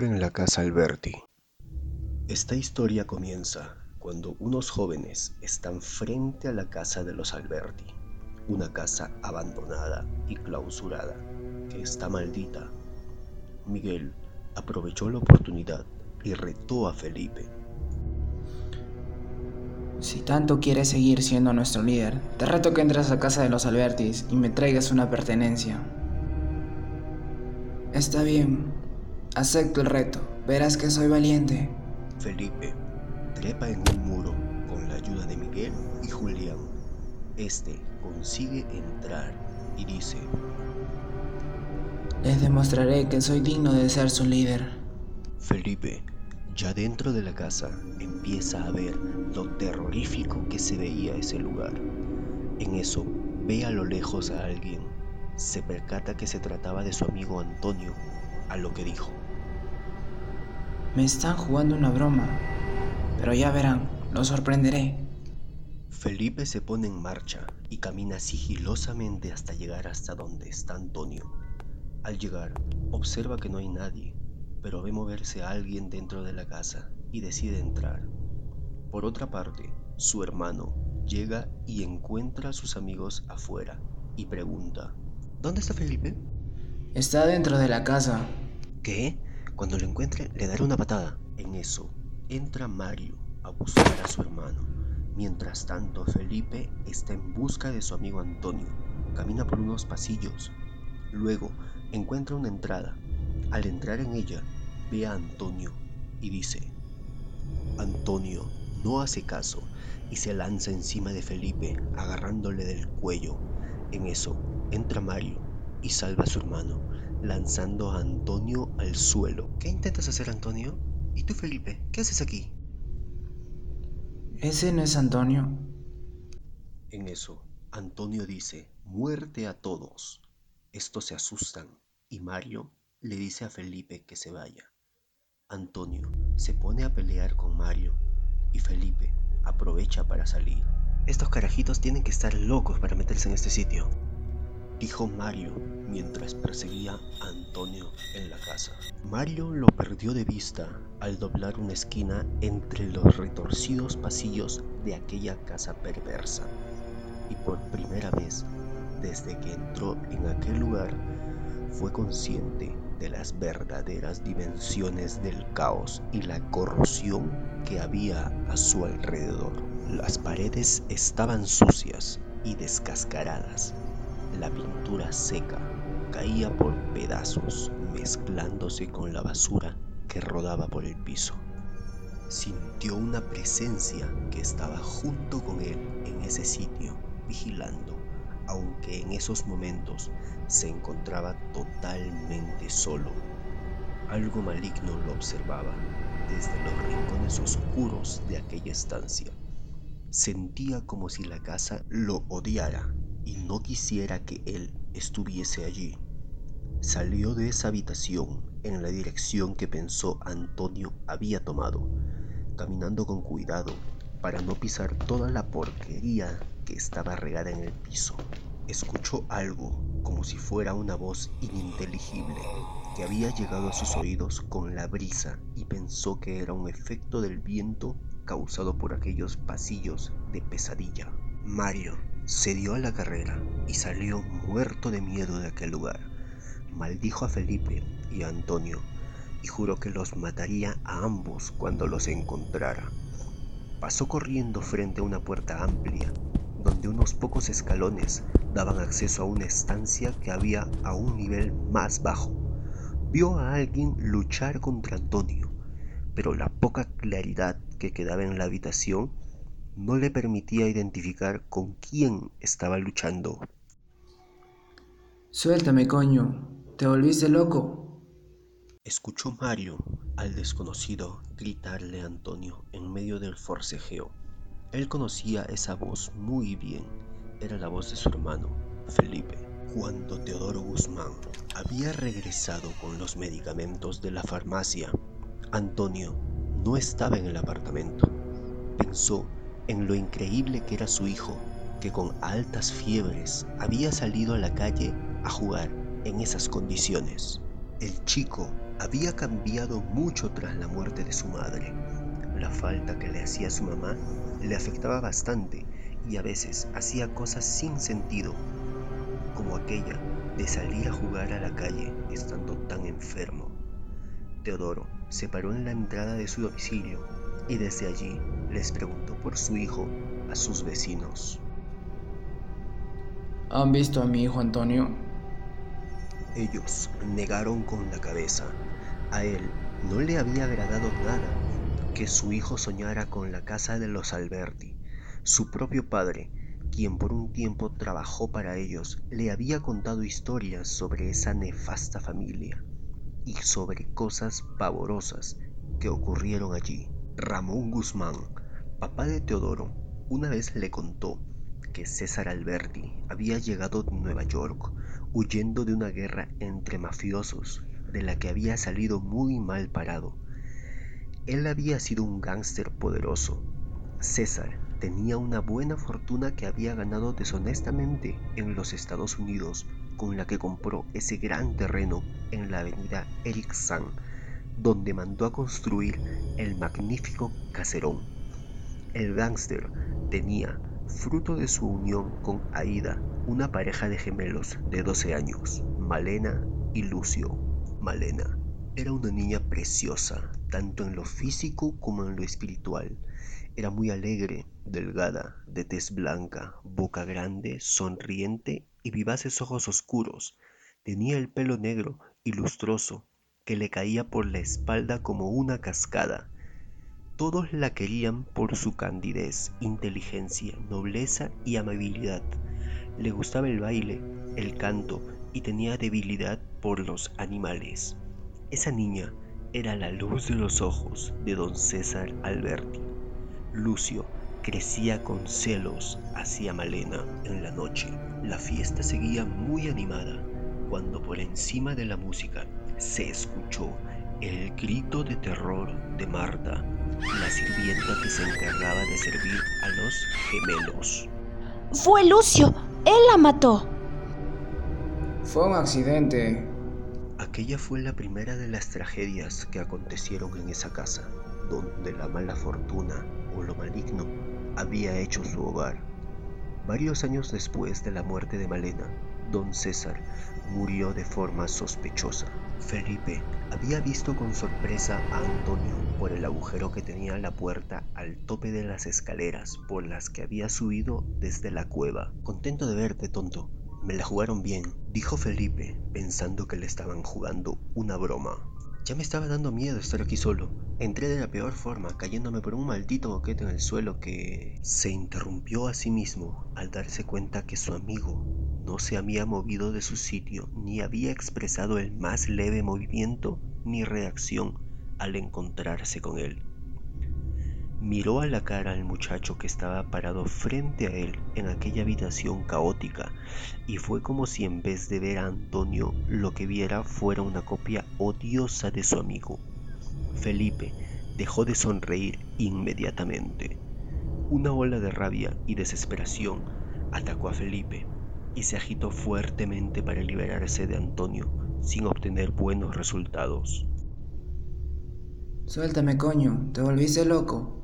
En la casa Alberti. Esta historia comienza cuando unos jóvenes están frente a la casa de los Alberti, una casa abandonada y clausurada que está maldita. Miguel aprovechó la oportunidad y retó a Felipe. Si tanto quieres seguir siendo nuestro líder, te reto que entres a casa de los Albertis y me traigas una pertenencia. Está bien, acepto el reto, verás que soy valiente. Felipe trepa en un muro con la ayuda de Miguel y Julián. Este consigue entrar y dice, Les demostraré que soy digno de ser su líder. Felipe, ya dentro de la casa, empieza a ver lo terrorífico que se veía ese lugar. En eso, ve a lo lejos a alguien. Se percata que se trataba de su amigo Antonio, a lo que dijo. Me están jugando una broma, pero ya verán, lo sorprenderé. Felipe se pone en marcha y camina sigilosamente hasta llegar hasta donde está Antonio. Al llegar, observa que no hay nadie, pero ve moverse a alguien dentro de la casa y decide entrar. Por otra parte, su hermano llega y encuentra a sus amigos afuera y pregunta, ¿Dónde está Felipe? Está dentro de la casa. ¿Qué? Cuando lo encuentre le daré una patada. En eso, entra Mario a buscar a su hermano. Mientras tanto, Felipe está en busca de su amigo Antonio. Camina por unos pasillos. Luego, encuentra una entrada. Al entrar en ella, ve a Antonio y dice, Antonio no hace caso y se lanza encima de Felipe agarrándole del cuello. En eso entra Mario y salva a su hermano, lanzando a Antonio al suelo. ¿Qué intentas hacer, Antonio? ¿Y tú, Felipe? ¿Qué haces aquí? ¿Ese no es Antonio? En eso, Antonio dice, muerte a todos. Estos se asustan y Mario le dice a Felipe que se vaya. Antonio se pone a pelear con Mario y Felipe aprovecha para salir. Estos carajitos tienen que estar locos para meterse en este sitio, dijo Mario mientras perseguía a Antonio en la casa. Mario lo perdió de vista al doblar una esquina entre los retorcidos pasillos de aquella casa perversa. Y por primera vez, desde que entró en aquel lugar, fue consciente de las verdaderas dimensiones del caos y la corrosión que había a su alrededor. Las paredes estaban sucias y descascaradas. La pintura seca caía por pedazos mezclándose con la basura que rodaba por el piso. Sintió una presencia que estaba junto con él en ese sitio, vigilando aunque en esos momentos se encontraba totalmente solo. Algo maligno lo observaba desde los rincones oscuros de aquella estancia. Sentía como si la casa lo odiara y no quisiera que él estuviese allí. Salió de esa habitación en la dirección que pensó Antonio había tomado, caminando con cuidado para no pisar toda la porquería que estaba regada en el piso. Escuchó algo como si fuera una voz ininteligible que había llegado a sus oídos con la brisa y pensó que era un efecto del viento causado por aquellos pasillos de pesadilla. Mario se dio a la carrera y salió muerto de miedo de aquel lugar. Maldijo a Felipe y a Antonio y juró que los mataría a ambos cuando los encontrara. Pasó corriendo frente a una puerta amplia donde unos pocos escalones daban acceso a una estancia que había a un nivel más bajo. Vio a alguien luchar contra Antonio, pero la poca claridad que quedaba en la habitación no le permitía identificar con quién estaba luchando. Suéltame, coño. ¿Te volviste loco? Escuchó Mario al desconocido gritarle a Antonio en medio del forcejeo. Él conocía esa voz muy bien. Era la voz de su hermano, Felipe. Cuando Teodoro Guzmán había regresado con los medicamentos de la farmacia, Antonio no estaba en el apartamento. Pensó en lo increíble que era su hijo, que con altas fiebres había salido a la calle a jugar en esas condiciones. El chico había cambiado mucho tras la muerte de su madre. La falta que le hacía su mamá le afectaba bastante y a veces hacía cosas sin sentido, como aquella de salir a jugar a la calle estando tan enfermo. Teodoro se paró en la entrada de su domicilio y desde allí les preguntó por su hijo a sus vecinos. ¿Han visto a mi hijo Antonio? Ellos negaron con la cabeza. A él no le había agradado nada que su hijo soñara con la casa de los Alberti. Su propio padre, quien por un tiempo trabajó para ellos, le había contado historias sobre esa nefasta familia y sobre cosas pavorosas que ocurrieron allí. Ramón Guzmán, papá de Teodoro, una vez le contó que César Alberti había llegado de Nueva York huyendo de una guerra entre mafiosos de la que había salido muy mal parado. Él había sido un gángster poderoso. César tenía una buena fortuna que había ganado deshonestamente en los Estados Unidos con la que compró ese gran terreno en la avenida Eric donde mandó a construir el magnífico caserón. El gángster tenía fruto de su unión con Aida, una pareja de gemelos de 12 años, Malena y Lucio. Malena era una niña preciosa, tanto en lo físico como en lo espiritual. Era muy alegre, delgada, de tez blanca, boca grande, sonriente y vivaces ojos oscuros. Tenía el pelo negro y lustroso, que le caía por la espalda como una cascada todos la querían por su candidez, inteligencia, nobleza y amabilidad. Le gustaba el baile, el canto y tenía debilidad por los animales. Esa niña era la luz de los ojos de don César Alberti. Lucio crecía con celos hacia Malena en la noche. La fiesta seguía muy animada cuando por encima de la música se escuchó el grito de terror de Marta la sirvienta que se encargaba de servir a los gemelos. Fue Lucio, él la mató. Fue un accidente. Aquella fue la primera de las tragedias que acontecieron en esa casa, donde la mala fortuna o lo maligno había hecho su hogar. Varios años después de la muerte de Malena, don César murió de forma sospechosa. Felipe había visto con sorpresa a Antonio por el agujero que tenía la puerta al tope de las escaleras por las que había subido desde la cueva. Contento de verte, tonto. Me la jugaron bien, dijo Felipe, pensando que le estaban jugando una broma. Ya me estaba dando miedo estar aquí solo. Entré de la peor forma, cayéndome por un maldito boquete en el suelo que se interrumpió a sí mismo al darse cuenta que su amigo no se había movido de su sitio ni había expresado el más leve movimiento ni reacción al encontrarse con él. Miró a la cara al muchacho que estaba parado frente a él en aquella habitación caótica y fue como si en vez de ver a Antonio lo que viera fuera una copia odiosa de su amigo. Felipe dejó de sonreír inmediatamente. Una ola de rabia y desesperación atacó a Felipe y se agitó fuertemente para liberarse de Antonio sin obtener buenos resultados. Suéltame, coño, te volviste loco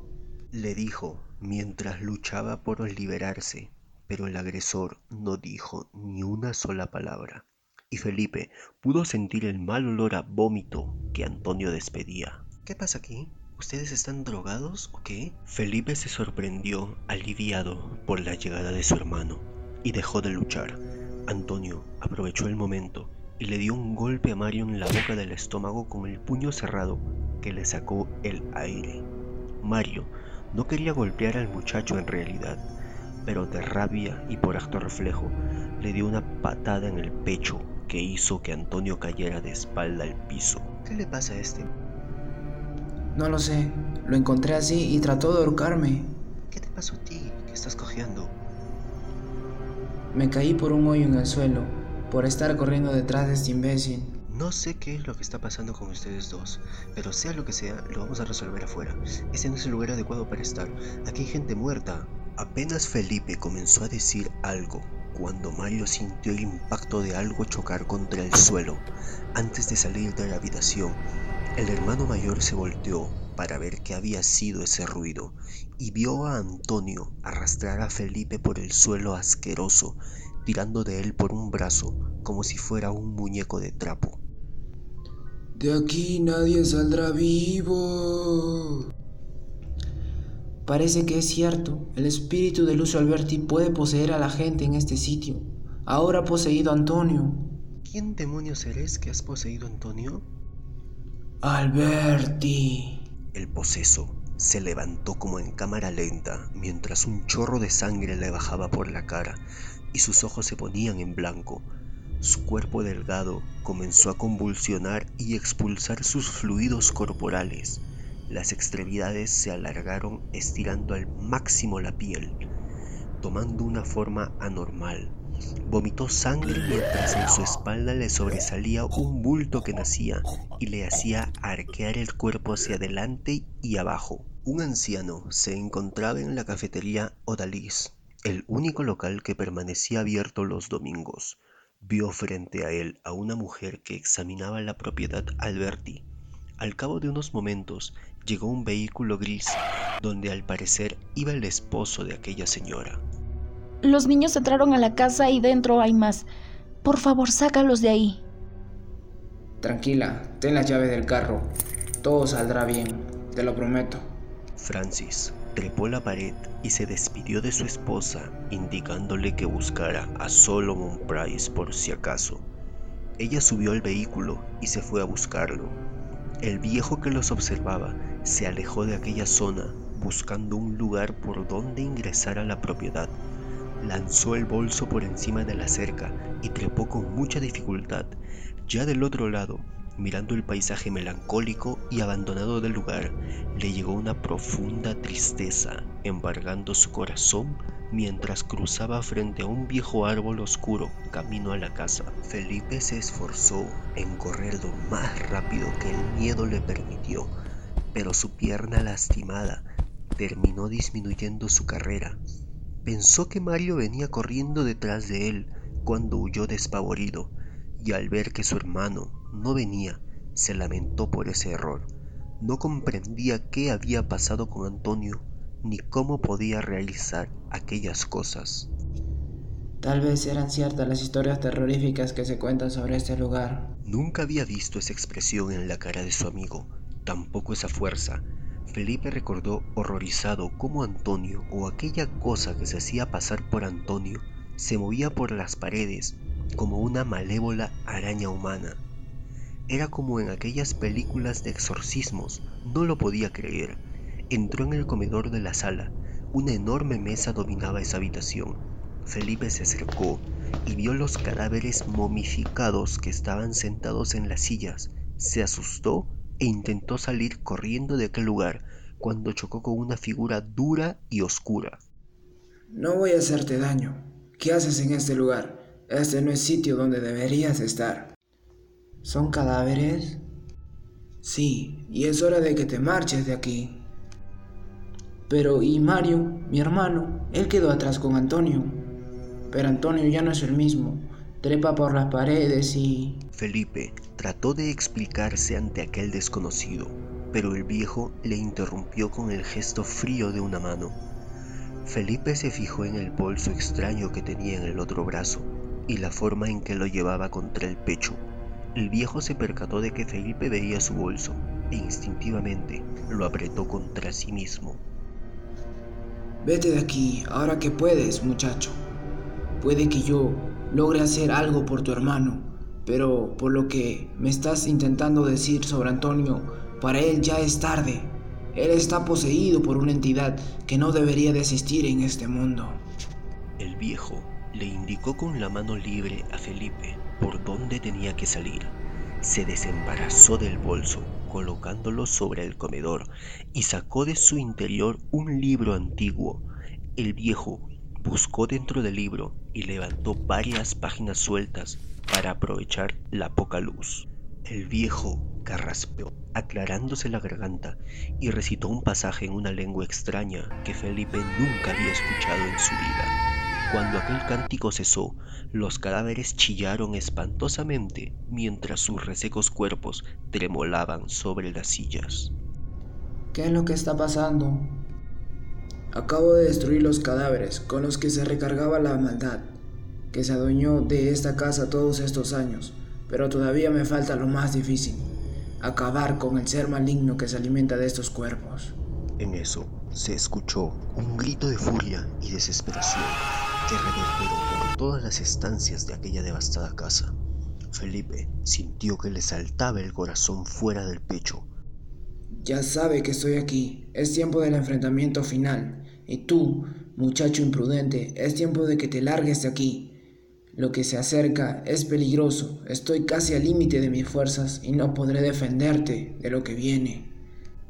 le dijo mientras luchaba por liberarse, pero el agresor no dijo ni una sola palabra, y Felipe pudo sentir el mal olor a vómito que Antonio despedía. ¿Qué pasa aquí? ¿Ustedes están drogados o qué? Felipe se sorprendió, aliviado por la llegada de su hermano, y dejó de luchar. Antonio aprovechó el momento y le dio un golpe a Mario en la boca del estómago con el puño cerrado que le sacó el aire. Mario no quería golpear al muchacho en realidad, pero de rabia y por acto reflejo le dio una patada en el pecho que hizo que Antonio cayera de espalda al piso. ¿Qué le pasa a este? No lo sé, lo encontré así y trató de ahorcarme. ¿Qué te pasó a ti? ¿Qué estás cojeando? Me caí por un hoyo en el suelo, por estar corriendo detrás de este imbécil. No sé qué es lo que está pasando con ustedes dos, pero sea lo que sea, lo vamos a resolver afuera. Este no es el lugar adecuado para estar. Aquí hay gente muerta. Apenas Felipe comenzó a decir algo cuando Mario sintió el impacto de algo chocar contra el suelo. Antes de salir de la habitación, el hermano mayor se volteó para ver qué había sido ese ruido y vio a Antonio arrastrar a Felipe por el suelo asqueroso, tirando de él por un brazo como si fuera un muñeco de trapo. De aquí nadie saldrá vivo. Parece que es cierto, el espíritu de Lucio Alberti puede poseer a la gente en este sitio. Ahora ha poseído a Antonio. ¿Quién demonios eres que has poseído a Antonio? Alberti. El poseso se levantó como en cámara lenta mientras un chorro de sangre le bajaba por la cara y sus ojos se ponían en blanco. Su cuerpo delgado comenzó a convulsionar y expulsar sus fluidos corporales. Las extremidades se alargaron estirando al máximo la piel, tomando una forma anormal. Vomitó sangre mientras en su espalda le sobresalía un bulto que nacía y le hacía arquear el cuerpo hacia adelante y abajo. Un anciano se encontraba en la cafetería Odalis, el único local que permanecía abierto los domingos. Vio frente a él a una mujer que examinaba la propiedad Alberti. Al cabo de unos momentos llegó un vehículo gris donde al parecer iba el esposo de aquella señora. Los niños entraron a la casa y dentro hay más. Por favor, sácalos de ahí. Tranquila, ten la llave del carro. Todo saldrá bien, te lo prometo. Francis trepó la pared y se despidió de su esposa, indicándole que buscara a Solomon Price por si acaso. Ella subió al vehículo y se fue a buscarlo. El viejo que los observaba se alejó de aquella zona buscando un lugar por donde ingresar a la propiedad. Lanzó el bolso por encima de la cerca y trepó con mucha dificultad. Ya del otro lado, mirando el paisaje melancólico y abandonado del lugar, le llegó una profunda tristeza, embargando su corazón mientras cruzaba frente a un viejo árbol oscuro camino a la casa. Felipe se esforzó en correr lo más rápido que el miedo le permitió, pero su pierna lastimada terminó disminuyendo su carrera. Pensó que Mario venía corriendo detrás de él cuando huyó despavorido, y al ver que su hermano no venía, se lamentó por ese error. No comprendía qué había pasado con Antonio ni cómo podía realizar aquellas cosas. Tal vez eran ciertas las historias terroríficas que se cuentan sobre este lugar. Nunca había visto esa expresión en la cara de su amigo, tampoco esa fuerza. Felipe recordó horrorizado cómo Antonio o aquella cosa que se hacía pasar por Antonio se movía por las paredes como una malévola araña humana. Era como en aquellas películas de exorcismos, no lo podía creer. Entró en el comedor de la sala. Una enorme mesa dominaba esa habitación. Felipe se acercó y vio los cadáveres momificados que estaban sentados en las sillas. Se asustó e intentó salir corriendo de aquel lugar cuando chocó con una figura dura y oscura. No voy a hacerte daño. ¿Qué haces en este lugar? Este no es sitio donde deberías estar. ¿Son cadáveres? Sí, y es hora de que te marches de aquí. Pero, ¿y Mario, mi hermano? Él quedó atrás con Antonio. Pero Antonio ya no es el mismo. Trepa por las paredes y... Felipe trató de explicarse ante aquel desconocido, pero el viejo le interrumpió con el gesto frío de una mano. Felipe se fijó en el bolso extraño que tenía en el otro brazo y la forma en que lo llevaba contra el pecho. El viejo se percató de que Felipe veía su bolso e instintivamente lo apretó contra sí mismo. Vete de aquí, ahora que puedes, muchacho. Puede que yo logre hacer algo por tu hermano, pero por lo que me estás intentando decir sobre Antonio, para él ya es tarde. Él está poseído por una entidad que no debería de existir en este mundo. El viejo le indicó con la mano libre a Felipe por dónde tenía que salir. Se desembarazó del bolso, colocándolo sobre el comedor, y sacó de su interior un libro antiguo. El viejo buscó dentro del libro y levantó varias páginas sueltas para aprovechar la poca luz. El viejo carraspeó, aclarándose la garganta, y recitó un pasaje en una lengua extraña que Felipe nunca había escuchado en su vida. Cuando aquel cántico cesó, los cadáveres chillaron espantosamente mientras sus resecos cuerpos tremolaban sobre las sillas. ¿Qué es lo que está pasando? Acabo de destruir los cadáveres con los que se recargaba la maldad, que se adueñó de esta casa todos estos años, pero todavía me falta lo más difícil, acabar con el ser maligno que se alimenta de estos cuerpos. En eso se escuchó un grito de furia y desesperación que reverberó por todas las estancias de aquella devastada casa. Felipe sintió que le saltaba el corazón fuera del pecho ya sabe que estoy aquí. Es tiempo del enfrentamiento final. Y tú, muchacho imprudente, es tiempo de que te largues de aquí. Lo que se acerca es peligroso. Estoy casi al límite de mis fuerzas y no podré defenderte de lo que viene.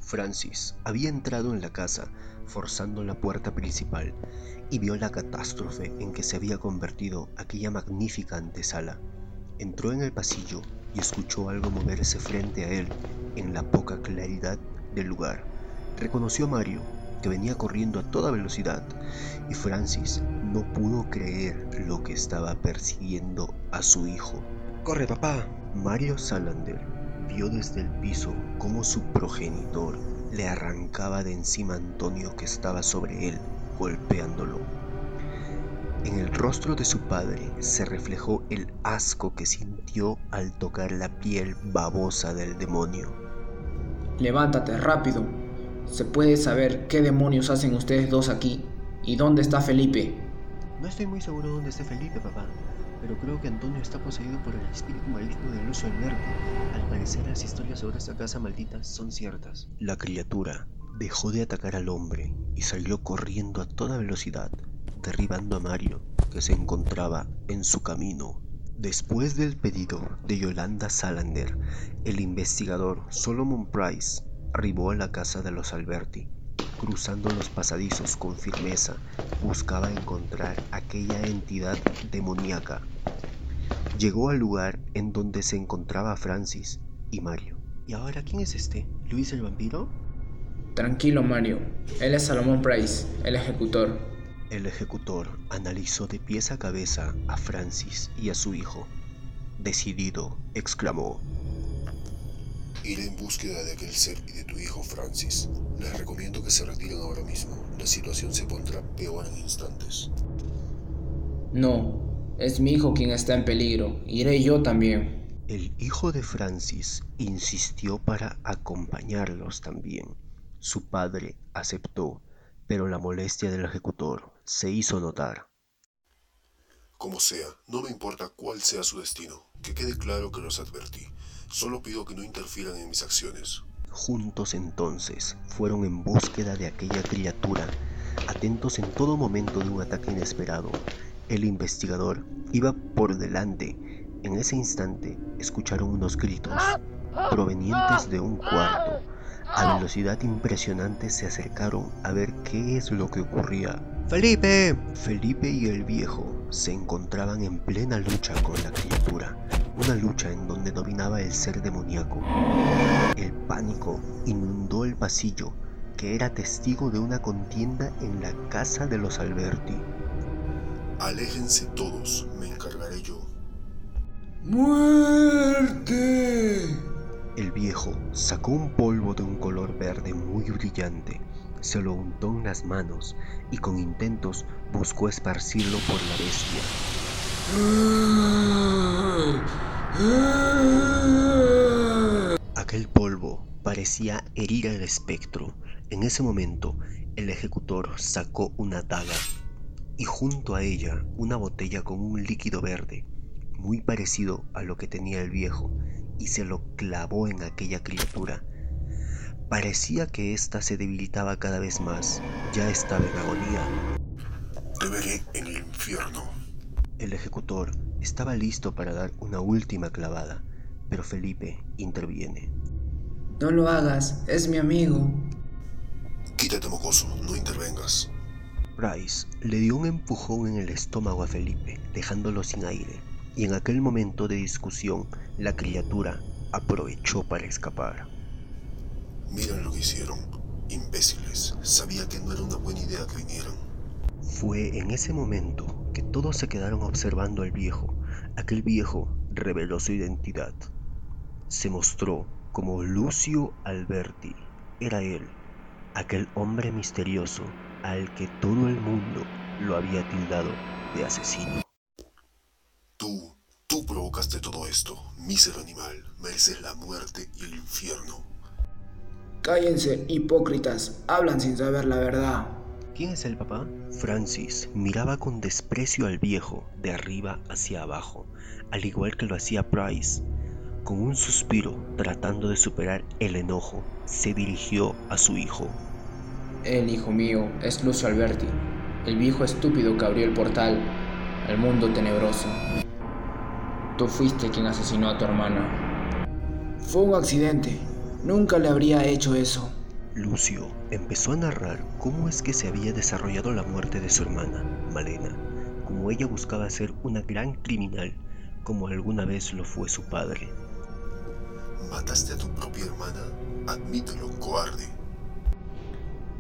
Francis había entrado en la casa, forzando la puerta principal, y vio la catástrofe en que se había convertido aquella magnífica antesala. Entró en el pasillo y escuchó algo moverse frente a él en la poca claridad del lugar. Reconoció a Mario, que venía corriendo a toda velocidad, y Francis no pudo creer lo que estaba persiguiendo a su hijo. ¡Corre, papá! Mario Salander vio desde el piso cómo su progenitor le arrancaba de encima a Antonio que estaba sobre él, golpeándolo. En el rostro de su padre se reflejó el asco que sintió al tocar la piel babosa del demonio. Levántate rápido. ¿Se puede saber qué demonios hacen ustedes dos aquí? ¿Y dónde está Felipe? No estoy muy seguro dónde está Felipe, papá, pero creo que Antonio está poseído por el espíritu maligno del oso Alberto. Al parecer las historias sobre esta casa maldita son ciertas. La criatura dejó de atacar al hombre y salió corriendo a toda velocidad derribando a Mario, que se encontraba en su camino. Después del pedido de Yolanda Salander, el investigador Solomon Price arribó a la casa de los Alberti. Cruzando los pasadizos con firmeza, buscaba encontrar aquella entidad demoníaca. Llegó al lugar en donde se encontraba Francis y Mario. ¿Y ahora quién es este? ¿Luis el vampiro? Tranquilo, Mario. Él es Solomon Price, el ejecutor. El ejecutor analizó de pies a cabeza a Francis y a su hijo. Decidido, exclamó. Iré en búsqueda de aquel ser y de tu hijo Francis. Les recomiendo que se retiren ahora mismo. La situación se pondrá peor en instantes. No, es mi hijo quien está en peligro. Iré yo también. El hijo de Francis insistió para acompañarlos también. Su padre aceptó, pero la molestia del ejecutor se hizo notar. Como sea, no me importa cuál sea su destino. Que quede claro que los advertí. Solo pido que no interfieran en mis acciones. Juntos entonces fueron en búsqueda de aquella criatura, atentos en todo momento de un ataque inesperado. El investigador iba por delante. En ese instante escucharon unos gritos provenientes de un cuarto. A velocidad impresionante se acercaron a ver qué es lo que ocurría. Felipe. Felipe y el viejo se encontraban en plena lucha con la criatura, una lucha en donde dominaba el ser demoníaco. El pánico inundó el pasillo, que era testigo de una contienda en la casa de los Alberti. Aléjense todos, me encargaré yo. ¡Muerte! El viejo sacó un polvo de un color verde muy brillante se lo untó en las manos y con intentos buscó esparcirlo por la bestia. Aquel polvo parecía herir al espectro. En ese momento, el ejecutor sacó una daga y junto a ella una botella con un líquido verde, muy parecido a lo que tenía el viejo, y se lo clavó en aquella criatura Parecía que ésta se debilitaba cada vez más. Ya estaba en agonía. Te veré en el infierno. El ejecutor estaba listo para dar una última clavada, pero Felipe interviene. No lo hagas, es mi amigo. Quítate, mocoso, no intervengas. Rice le dio un empujón en el estómago a Felipe, dejándolo sin aire, y en aquel momento de discusión, la criatura aprovechó para escapar. Miren lo que hicieron. Imbéciles. Sabía que no era una buena idea que vinieran. Fue en ese momento que todos se quedaron observando al viejo. Aquel viejo reveló su identidad. Se mostró como Lucio Alberti. Era él, aquel hombre misterioso al que todo el mundo lo había tildado de asesino. Tú, tú provocaste todo esto, mísero animal. Mereces la muerte y el infierno. Cállense, hipócritas. Hablan sin saber la verdad. ¿Quién es el papá? Francis miraba con desprecio al viejo de arriba hacia abajo, al igual que lo hacía Price. Con un suspiro, tratando de superar el enojo, se dirigió a su hijo. El hijo mío es Lucio Alberti, el viejo estúpido que abrió el portal al mundo tenebroso. Tú fuiste quien asesinó a tu hermana. Fue un accidente. Nunca le habría hecho eso. Lucio empezó a narrar cómo es que se había desarrollado la muerte de su hermana, Malena, como ella buscaba ser una gran criminal, como alguna vez lo fue su padre. Mataste a tu propia hermana. Admítelo, cobarde.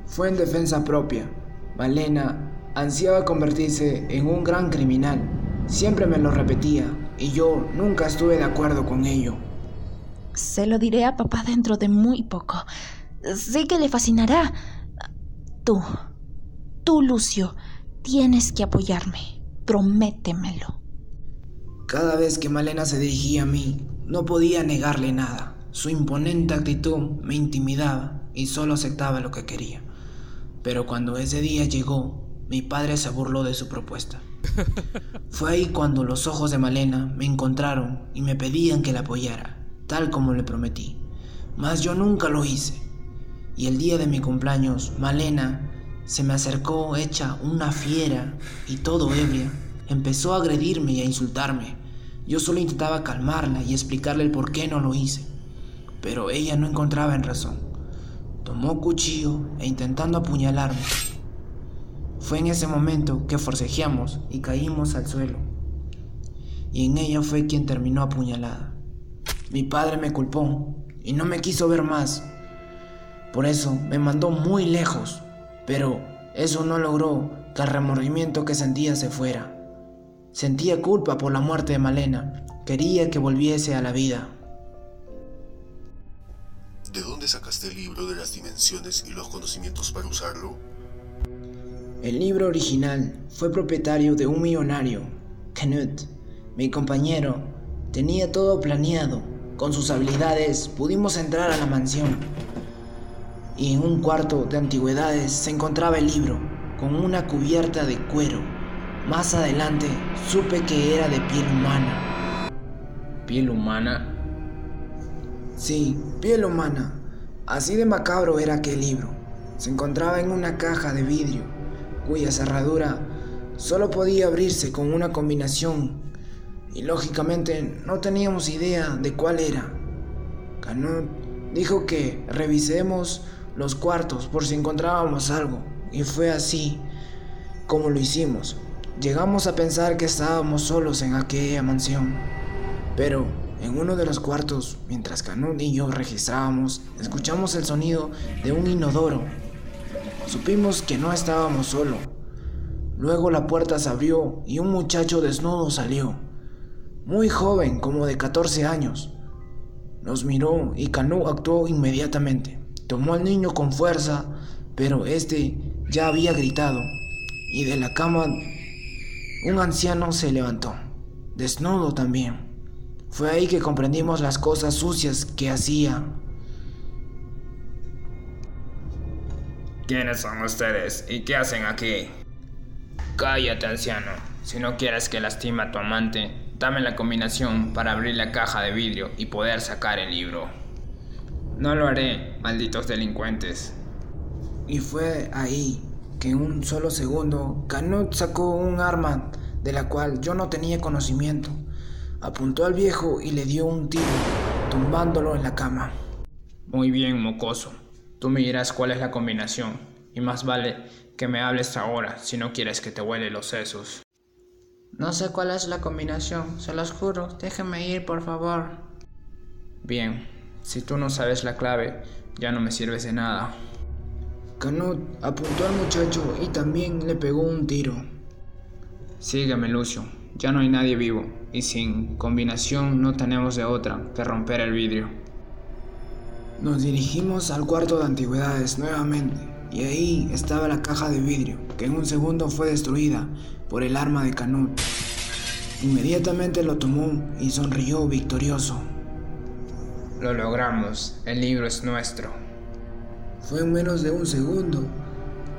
Fue en defensa propia. Malena ansiaba convertirse en un gran criminal. Siempre me lo repetía y yo nunca estuve de acuerdo con ello. Se lo diré a papá dentro de muy poco. Sé que le fascinará. Tú, tú, Lucio, tienes que apoyarme. Prométemelo. Cada vez que Malena se dirigía a mí, no podía negarle nada. Su imponente actitud me intimidaba y solo aceptaba lo que quería. Pero cuando ese día llegó, mi padre se burló de su propuesta. Fue ahí cuando los ojos de Malena me encontraron y me pedían que la apoyara, tal como le prometí. Mas yo nunca lo hice. Y el día de mi cumpleaños, Malena se me acercó hecha una fiera y todo ebria. Empezó a agredirme y a insultarme. Yo solo intentaba calmarla y explicarle el por qué no lo hice. Pero ella no encontraba en razón. Tomó cuchillo e intentando apuñalarme. Fue en ese momento que forcejeamos y caímos al suelo. Y en ella fue quien terminó apuñalada. Mi padre me culpó y no me quiso ver más. Por eso me mandó muy lejos. Pero eso no logró que el remordimiento que sentía se fuera. Sentía culpa por la muerte de Malena. Quería que volviese a la vida. ¿De dónde sacaste el libro de las dimensiones y los conocimientos para usarlo? El libro original fue propietario de un millonario, Knut. Mi compañero tenía todo planeado. Con sus habilidades pudimos entrar a la mansión. Y en un cuarto de antigüedades se encontraba el libro, con una cubierta de cuero. Más adelante supe que era de piel humana. ¿Piel humana? Sí, piel humana. Así de macabro era aquel libro. Se encontraba en una caja de vidrio, cuya cerradura solo podía abrirse con una combinación, y lógicamente no teníamos idea de cuál era. Canut dijo que revisemos los cuartos por si encontrábamos algo, y fue así como lo hicimos. Llegamos a pensar que estábamos solos en aquella mansión, pero en uno de los cuartos, mientras Canut y yo registrábamos, escuchamos el sonido de un inodoro. Supimos que no estábamos solos. Luego la puerta se abrió y un muchacho desnudo salió. Muy joven, como de 14 años. Nos miró y Canut actuó inmediatamente. Tomó al niño con fuerza, pero este ya había gritado. Y de la cama un anciano se levantó, desnudo también. Fue ahí que comprendimos las cosas sucias que hacía. ¿Quiénes son ustedes y qué hacen aquí? Cállate, anciano. Si no quieres que lastime a tu amante, dame la combinación para abrir la caja de vidrio y poder sacar el libro. No lo haré, malditos delincuentes. Y fue ahí que en un solo segundo Canut sacó un arma de la cual yo no tenía conocimiento. Apuntó al viejo y le dio un tiro, tumbándolo en la cama. Muy bien, mocoso. Tú me dirás cuál es la combinación, y más vale que me hables ahora si no quieres que te huele los sesos. No sé cuál es la combinación, se los juro. Déjenme ir, por favor. Bien, si tú no sabes la clave, ya no me sirves de nada. Canut apuntó al muchacho y también le pegó un tiro. Sígueme, Lucio. Ya no hay nadie vivo, y sin combinación no tenemos de otra que romper el vidrio. Nos dirigimos al cuarto de antigüedades nuevamente, y ahí estaba la caja de vidrio, que en un segundo fue destruida por el arma de Canut. Inmediatamente lo tomó y sonrió victorioso. Lo logramos, el libro es nuestro. Fue en menos de un segundo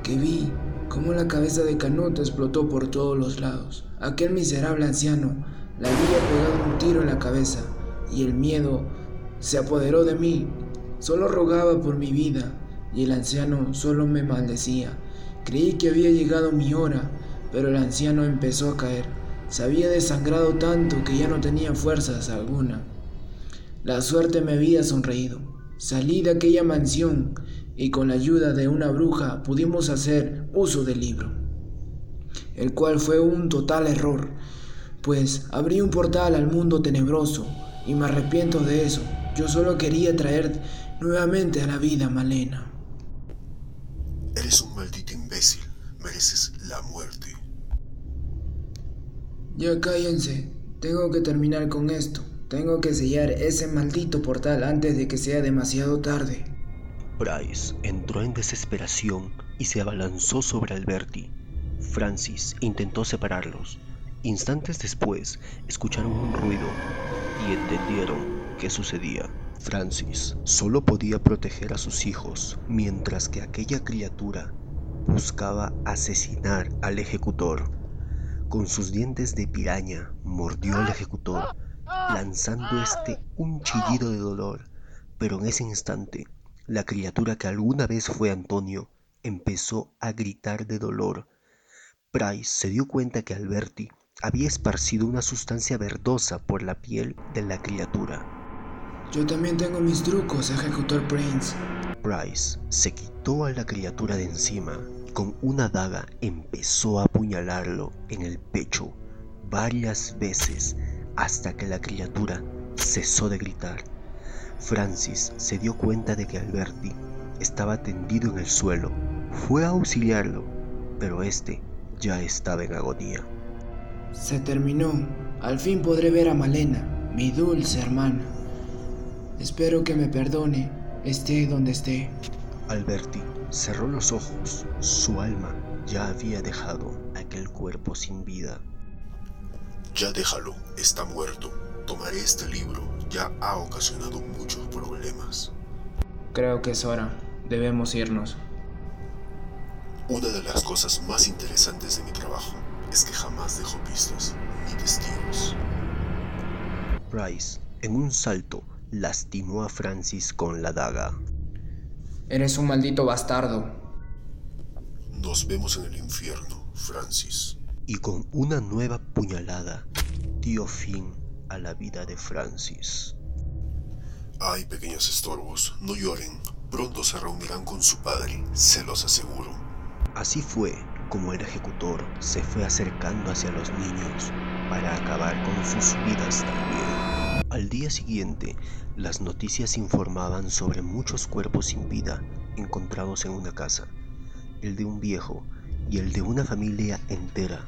que vi cómo la cabeza de Canut explotó por todos los lados. Aquel miserable anciano le había pegado un tiro en la cabeza y el miedo se apoderó de mí. Solo rogaba por mi vida y el anciano solo me maldecía. Creí que había llegado mi hora, pero el anciano empezó a caer. Se había desangrado tanto que ya no tenía fuerzas alguna. La suerte me había sonreído. Salí de aquella mansión y con la ayuda de una bruja pudimos hacer uso del libro, el cual fue un total error, pues abrí un portal al mundo tenebroso y me arrepiento de eso. Yo solo quería traer nuevamente a la vida Malena. Eres un maldito imbécil, mereces la muerte. Ya cállense, tengo que terminar con esto. Tengo que sellar ese maldito portal antes de que sea demasiado tarde. Bryce entró en desesperación y se abalanzó sobre Alberti. Francis intentó separarlos. Instantes después escucharon un ruido y entendieron qué sucedía. Francis solo podía proteger a sus hijos mientras que aquella criatura buscaba asesinar al ejecutor. Con sus dientes de piraña mordió al ejecutor, lanzando este un chillido de dolor, pero en ese instante la criatura que alguna vez fue Antonio empezó a gritar de dolor. Price se dio cuenta que Alberti había esparcido una sustancia verdosa por la piel de la criatura. Yo también tengo mis trucos, ejecutor Prince. Price se quitó a la criatura de encima y con una daga empezó a apuñalarlo en el pecho varias veces hasta que la criatura cesó de gritar. Francis se dio cuenta de que Alberti estaba tendido en el suelo. Fue a auxiliarlo, pero este ya estaba en agonía. Se terminó. Al fin podré ver a Malena, mi dulce hermana. Espero que me perdone, esté donde esté. Alberti cerró los ojos. Su alma ya había dejado aquel cuerpo sin vida. Ya déjalo, está muerto. Tomaré este libro, ya ha ocasionado muchos problemas. Creo que es hora. Debemos irnos. Una de las cosas más interesantes de mi trabajo es que jamás dejo pistas ni testigos. Bryce, en un salto, lastimó a Francis con la daga. Eres un maldito bastardo. Nos vemos en el infierno, Francis. Y con una nueva puñalada dio fin a la vida de Francis. Hay pequeños estorbos, no lloren. Pronto se reunirán con su padre, se los aseguro. Así fue como el ejecutor se fue acercando hacia los niños para acabar con sus vidas también. Al día siguiente, las noticias informaban sobre muchos cuerpos sin vida encontrados en una casa, el de un viejo y el de una familia entera.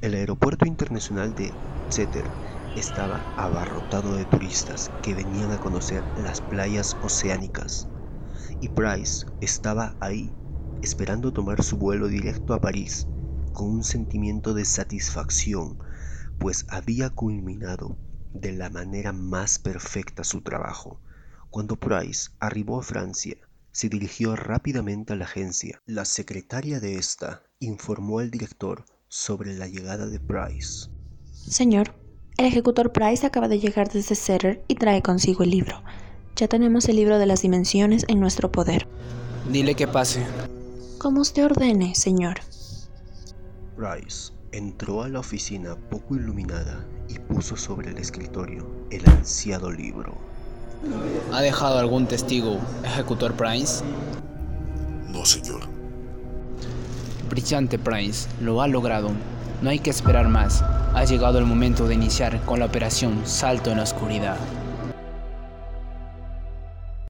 El aeropuerto internacional de Zeter estaba abarrotado de turistas que venían a conocer las playas oceánicas, y Price estaba ahí, esperando tomar su vuelo directo a París, con un sentimiento de satisfacción, pues había culminado de la manera más perfecta su trabajo. Cuando Price arribó a Francia, se dirigió rápidamente a la agencia. La secretaria de esta informó al director sobre la llegada de Price. Señor, el ejecutor Price acaba de llegar desde Setter y trae consigo el libro. Ya tenemos el libro de las dimensiones en nuestro poder. Dile que pase. Como usted ordene, señor. Price entró a la oficina poco iluminada y puso sobre el escritorio el ansiado libro. ¿Ha dejado algún testigo, ejecutor Price? No, señor. Brillante Price, lo ha logrado. No hay que esperar más. Ha llegado el momento de iniciar con la operación Salto en la Oscuridad.